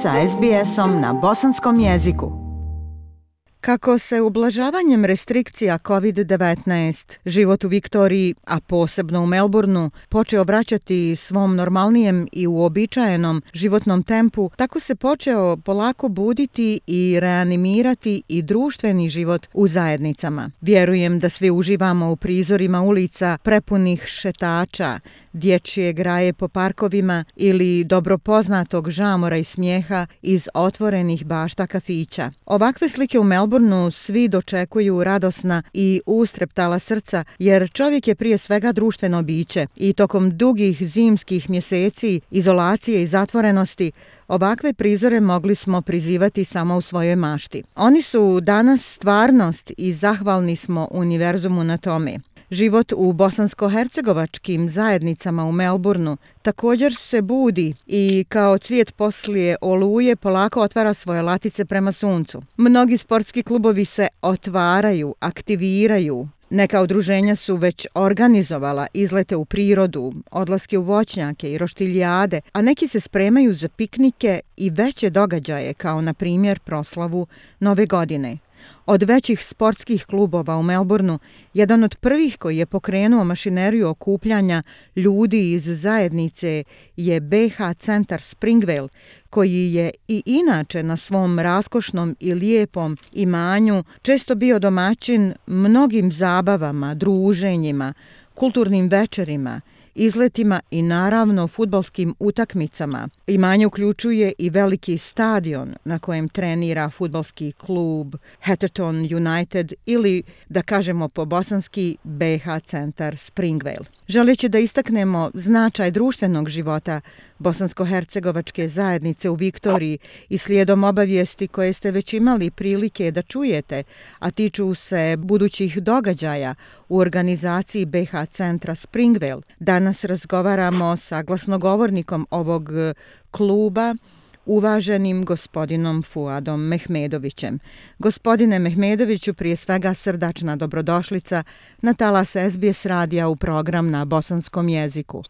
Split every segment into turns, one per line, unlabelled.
sa SBS-om na bosanskom jeziku. Kako se ublažavanjem restrikcija COVID-19 život u Viktoriji, a posebno u Melbourneu, počeo vraćati svom normalnijem i uobičajenom životnom tempu, tako se počeo polako buditi i reanimirati i društveni život u zajednicama. Vjerujem da svi uživamo u prizorima ulica prepunih šetača, dječje graje po parkovima ili dobro poznatog žamora i smijeha iz otvorenih bašta kafića. Ovakve slike u Melbourneu svi dočekuju radosna i ustreptala srca, jer čovjek je prije svega društveno biće i tokom dugih zimskih mjeseci izolacije i zatvorenosti Ovakve prizore mogli smo prizivati samo u svojoj mašti. Oni su danas stvarnost i zahvalni smo univerzumu na tome. Život u bosansko-hercegovačkim zajednicama u Melbourneu također se budi i kao cvijet poslije oluje polako otvara svoje latice prema suncu. Mnogi sportski klubovi se otvaraju, aktiviraju, Neka udruženja su već organizovala izlete u prirodu, odlaske u voćnjake i roštiljade, a neki se spremaju za piknike i veće događaje kao na primjer proslavu Nove godine. Od većih sportskih klubova u Melbourneu, jedan od prvih koji je pokrenuo mašineriju okupljanja ljudi iz zajednice je BH centar Springvale, koji je i inače na svom raskošnom i lijepom imanju često bio domaćin mnogim zabavama, druženjima, kulturnim večerima izletima i naravno futbalskim utakmicama. Imanje uključuje i veliki stadion na kojem trenira futbalski klub Hatterton United ili, da kažemo po bosanski, BH centar Springvale. Želeći da istaknemo značaj društvenog života bosansko-hercegovačke zajednice u Viktoriji i slijedom obavijesti koje ste već imali prilike da čujete, a tiču se budućih događaja u organizaciji BH centra Springvale, danas razgovaramo sa glasnogovornikom ovog e, kluba, uvaženim gospodinom Fuadom Mehmedovićem. Gospodine Mehmedoviću, prije svega srdačna dobrodošlica na talas SBS radija u program na bosanskom jeziku.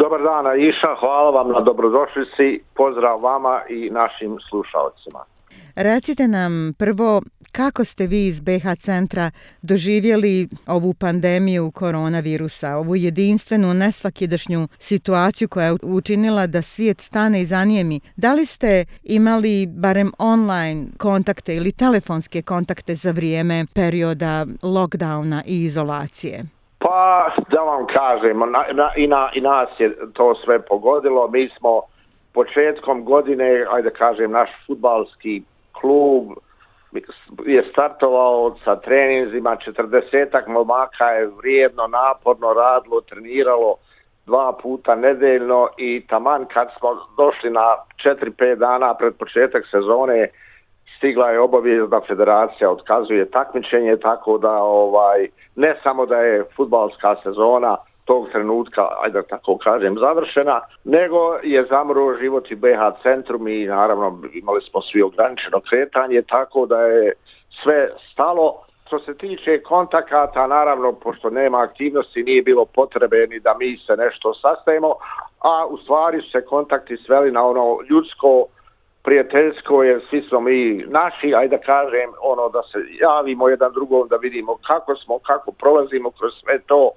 Dobar dan, Iša, hvala vam na dobrodošlici, pozdrav vama i našim slušalcima.
Recite nam prvo kako ste vi iz BH centra doživjeli ovu pandemiju koronavirusa, ovu jedinstvenu nesvakidašnju situaciju koja je učinila da svijet stane i zanijemi. Da li ste imali barem online kontakte ili telefonske kontakte za vrijeme perioda lockdowna i izolacije?
Pa, da vam kažem, na, na, i, na, i nas je to sve pogodilo. Mi smo početkom godine, ajde kažem, naš futbalski klub je startovao sa treninzima, 40-ak momaka je vrijedno, naporno radilo, treniralo dva puta nedeljno i taman kad smo došli na 4-5 dana pred početak sezone, stigla je obavijest da federacija otkazuje takmičenje, tako da ovaj ne samo da je futbalska sezona tog trenutka, ajde da tako kažem, završena, nego je zamro život i BH centrum i naravno imali smo svi ograničeno kretanje, tako da je sve stalo. Što se tiče kontakata, naravno, pošto nema aktivnosti, nije bilo potrebe ni da mi se nešto sastajemo, a u stvari su se kontakti sveli na ono ljudsko, prijateljsko, jer svi smo mi naši, ajde da kažem, ono da se javimo jedan drugom, da vidimo kako smo, kako prolazimo kroz sve to,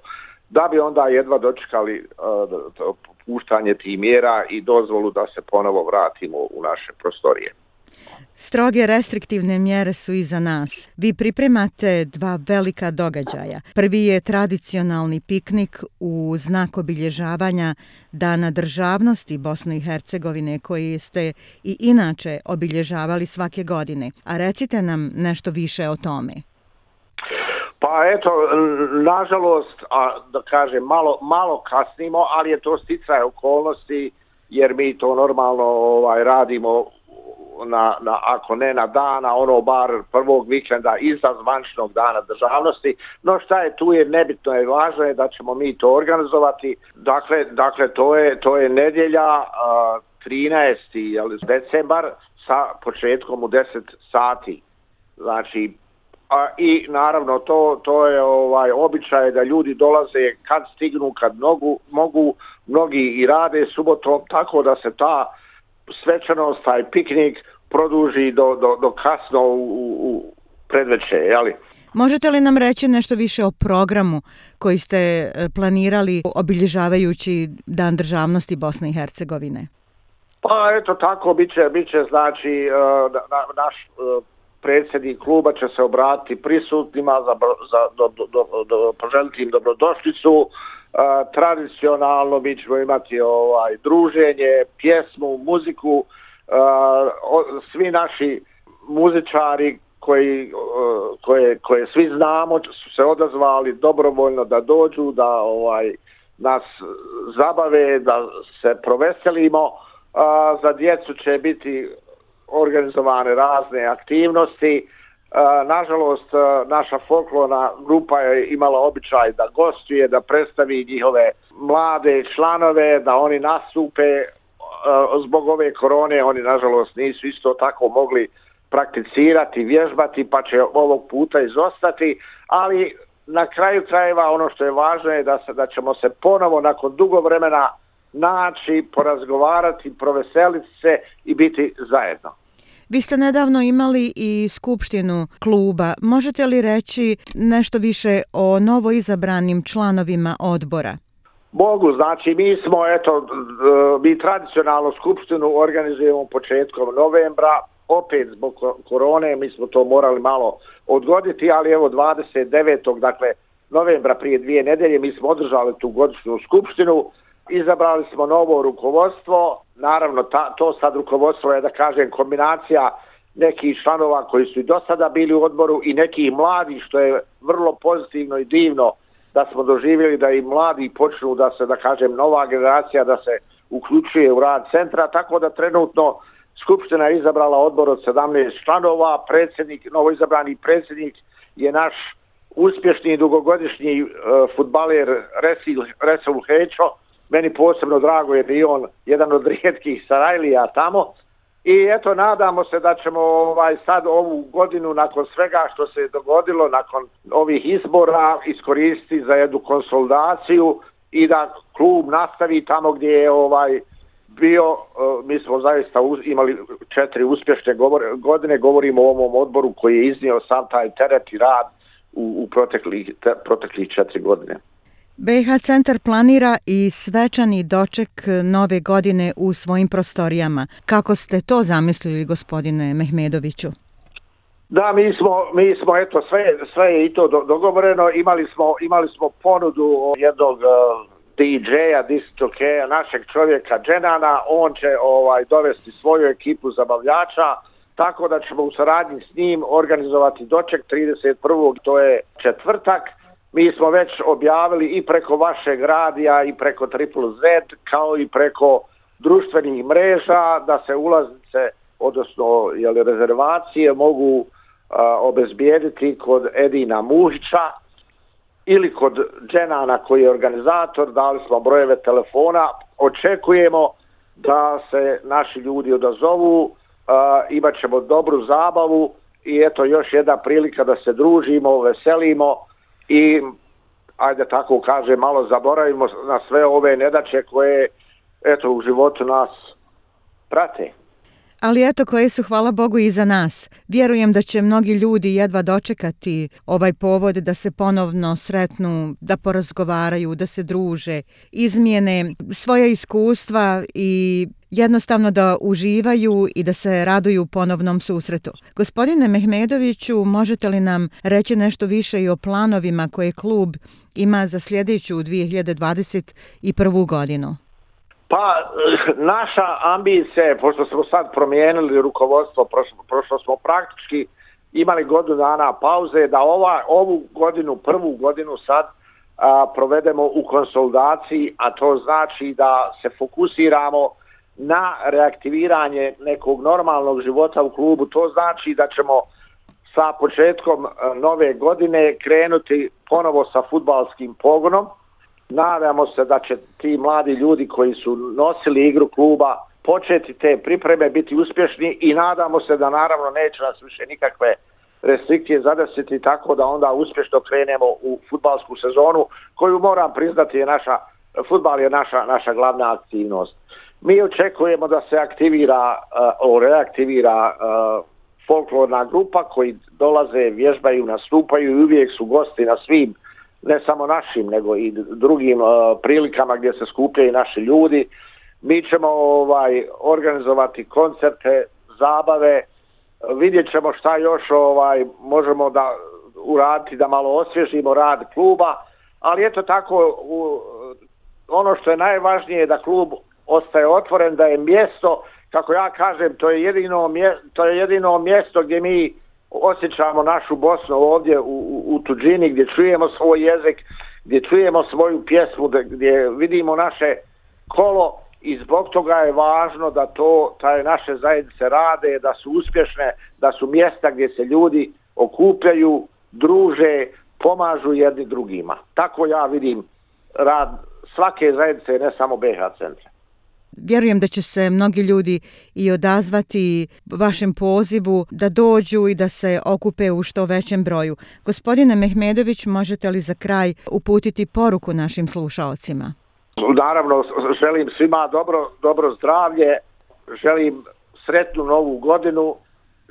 da bi onda jedva dočekali uh, puštanje tih mjera i dozvolu da se ponovo vratimo u naše prostorije.
Stroge restriktivne mjere su iza nas. Vi pripremate dva velika događaja. Prvi je tradicionalni piknik u znak obilježavanja Dana državnosti Bosne i Hercegovine koji ste i inače obilježavali svake godine. A recite nam nešto više o tome.
Pa eto, nažalost, a da kažem, malo, malo kasnimo, ali je to sticaj okolnosti, jer mi to normalno ovaj radimo na, na, ako ne na dana, ono bar prvog vikenda iza zvančnog dana državnosti. No šta je tu je nebitno i važno je da ćemo mi to organizovati. Dakle, dakle to, je, to je nedjelja a, 13. Jel, decembar sa početkom u 10 sati. Znači, a, i naravno to to je ovaj običaj da ljudi dolaze kad stignu kad mogu mogu mnogi i rade subotom tako da se ta svečanost, taj piknik produži do, do, do kasno u, u predveče, jeli?
Možete li nam reći nešto više o programu koji ste e, planirali obilježavajući Dan državnosti Bosne i Hercegovine?
Pa eto tako, bit će, bit će znači e, na, naš e, predsjednik kluba će se obratiti prisutnima za, za do, do, do, do, poželiti im dobrodošlicu. Tradicionalno mi ćemo imati ovaj druženje, pjesmu, muziku. Svi naši muzičari koji, koje, koje svi znamo su se odazvali dobrovoljno da dođu, da ovaj nas zabave, da se proveselimo. A, za djecu će biti organizovane razne aktivnosti. E, nažalost, e, naša folklorna grupa je imala običaj da gostuje, da predstavi njihove mlade članove, da oni nastupe e, zbog ove korone. Oni, nažalost, nisu isto tako mogli prakticirati, vježbati, pa će ovog puta izostati, ali na kraju krajeva ono što je važno je da, se, da ćemo se ponovo nakon dugo vremena naći, porazgovarati, proveseliti se i biti zajedno.
Vi ste nedavno imali i skupštinu kluba. Možete li reći nešto više o novo izabranim članovima odbora?
Mogu, znači mi smo, eto, mi tradicionalno skupštinu organizujemo početkom novembra, opet zbog korone, mi smo to morali malo odgoditi, ali evo 29. dakle novembra prije dvije nedelje mi smo održali tu godišnju skupštinu, izabrali smo novo rukovodstvo, naravno ta, to sad rukovodstvo je da kažem kombinacija nekih članova koji su i do sada bili u odboru i nekih mladi što je vrlo pozitivno i divno da smo doživjeli da i mladi počnu da se, da kažem, nova generacija da se uključuje u rad centra, tako da trenutno Skupština je izabrala odbor od 17 članova, predsjednik, novo izabrani predsjednik je naš uspješni dugogodišnji uh, futbaler Resil, Resul Hećo. Meni posebno drago je da je on jedan od rijetkih Sarajlija tamo. I eto, nadamo se da ćemo ovaj sad ovu godinu nakon svega što se je dogodilo, nakon ovih izbora, iskoristiti za jednu konsolidaciju i da klub nastavi tamo gdje je ovaj bio, e, mi smo zaista imali četiri uspješne godine, govorimo o ovom odboru koji je iznio sam taj teret i rad u, u proteklih, te, proteklih četiri godine.
BiH centar planira i svečani doček nove godine u svojim prostorijama. Kako ste to zamislili, gospodine Mehmedoviću?
Da, mi smo, mi smo eto, sve, sve je i to dogovoreno. Imali smo, imali smo ponudu jednog e, DJ-a, distokeja, našeg čovjeka Dženana, on će ovaj dovesti svoju ekipu zabavljača, tako da ćemo u saradnji s njim organizovati doček 31. to je četvrtak. Mi smo već objavili i preko vašeg radija i preko Triple Z, kao i preko društvenih mreža, da se ulaznice, odnosno jeli, rezervacije, mogu a, obezbijediti kod Edina Muhića, ili kod Dženana koji je organizator, dali smo brojeve telefona, očekujemo da se naši ljudi odazovu, uh, imat ćemo dobru zabavu i eto još jedna prilika da se družimo, veselimo i ajde tako kaže malo zaboravimo na sve ove nedače koje eto u životu nas prate.
Ali eto koje su, hvala Bogu, i za nas. Vjerujem da će mnogi ljudi jedva dočekati ovaj povod da se ponovno sretnu, da porazgovaraju, da se druže, izmijene svoje iskustva i jednostavno da uživaju i da se raduju ponovnom susretu. Gospodine Mehmedoviću, možete li nam reći nešto više i o planovima koje klub ima za sljedeću 2021. godinu?
Pa, eh, naša ambicija je, pošto smo sad promijenili rukovodstvo, prošlo, prošlo smo praktički imali godinu dana pauze, da ova, ovu godinu, prvu godinu sad a, provedemo u konsolidaciji, a to znači da se fokusiramo na reaktiviranje nekog normalnog života u klubu. To znači da ćemo sa početkom eh, nove godine krenuti ponovo sa futbalskim pogonom, nadamo se da će ti mladi ljudi koji su nosili igru kluba početi te pripreme, biti uspješni i nadamo se da naravno neće nas više nikakve restrikcije zadesiti tako da onda uspješno krenemo u futbalsku sezonu koju moram priznati je naša futbal je naša, naša glavna aktivnost. Mi očekujemo da se aktivira, uh, reaktivira uh, folklorna grupa koji dolaze, vježbaju, nastupaju i uvijek su gosti na svim, ne samo našim, nego i drugim uh, prilikama gdje se skupljaju naši ljudi. Mi ćemo ovaj organizovati koncerte, zabave, vidjet ćemo šta još ovaj možemo da uraditi da malo osvježimo rad kluba, ali eto tako u, ono što je najvažnije je da klub ostaje otvoren, da je mjesto, kako ja kažem, to je jedino, to je jedino mjesto gdje mi osjećamo našu Bosnu ovdje u, u, u tuđini, gdje čujemo svoj jezik, gdje čujemo svoju pjesmu, gdje vidimo naše kolo i zbog toga je važno da to taj naše zajednice rade, da su uspješne, da su mjesta gdje se ljudi okupljaju, druže, pomažu jedni drugima. Tako ja vidim rad svake zajednice, ne samo BH centra.
Vjerujem da će se mnogi ljudi i odazvati vašem pozivu da dođu i da se okupe u što većem broju. Gospodine Mehmedović, možete li za kraj uputiti poruku našim slušalcima?
Naravno, želim svima dobro, dobro zdravlje, želim sretnu novu godinu,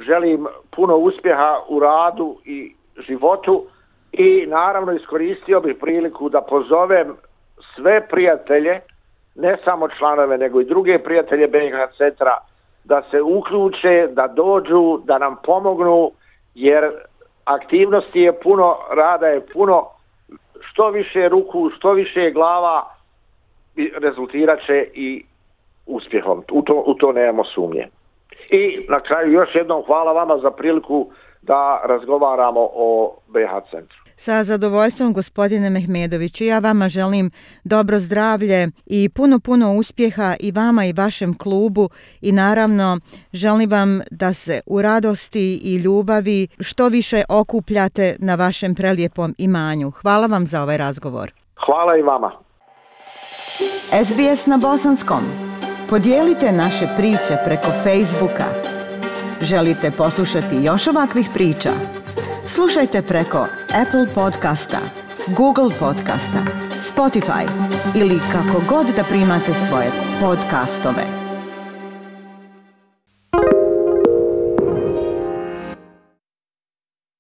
želim puno uspjeha u radu i životu i naravno iskoristio bih priliku da pozovem sve prijatelje, ne samo članove, nego i druge prijatelje BiH centra, da se uključe, da dođu, da nam pomognu, jer aktivnosti je puno, rada je puno, što više ruku, što više glava, rezultirat će i uspjehom. U to, u to nemamo sumnje. I na kraju još jednom hvala vama za priliku da razgovaramo o BH centru.
Sa zadovoljstvom gospodine Mehmedoviću, ja vama želim dobro zdravlje i puno, puno uspjeha i vama i vašem klubu i naravno želim vam da se u radosti i ljubavi što više okupljate na vašem prelijepom imanju. Hvala vam za ovaj razgovor.
Hvala i vama.
SBS na Bosanskom. Podijelite naše priče preko Facebooka. Želite poslušati još ovakvih priča? Slušajte preko Apple podcasta, Google podcasta, Spotify ili kako god da primate svoje podcastove.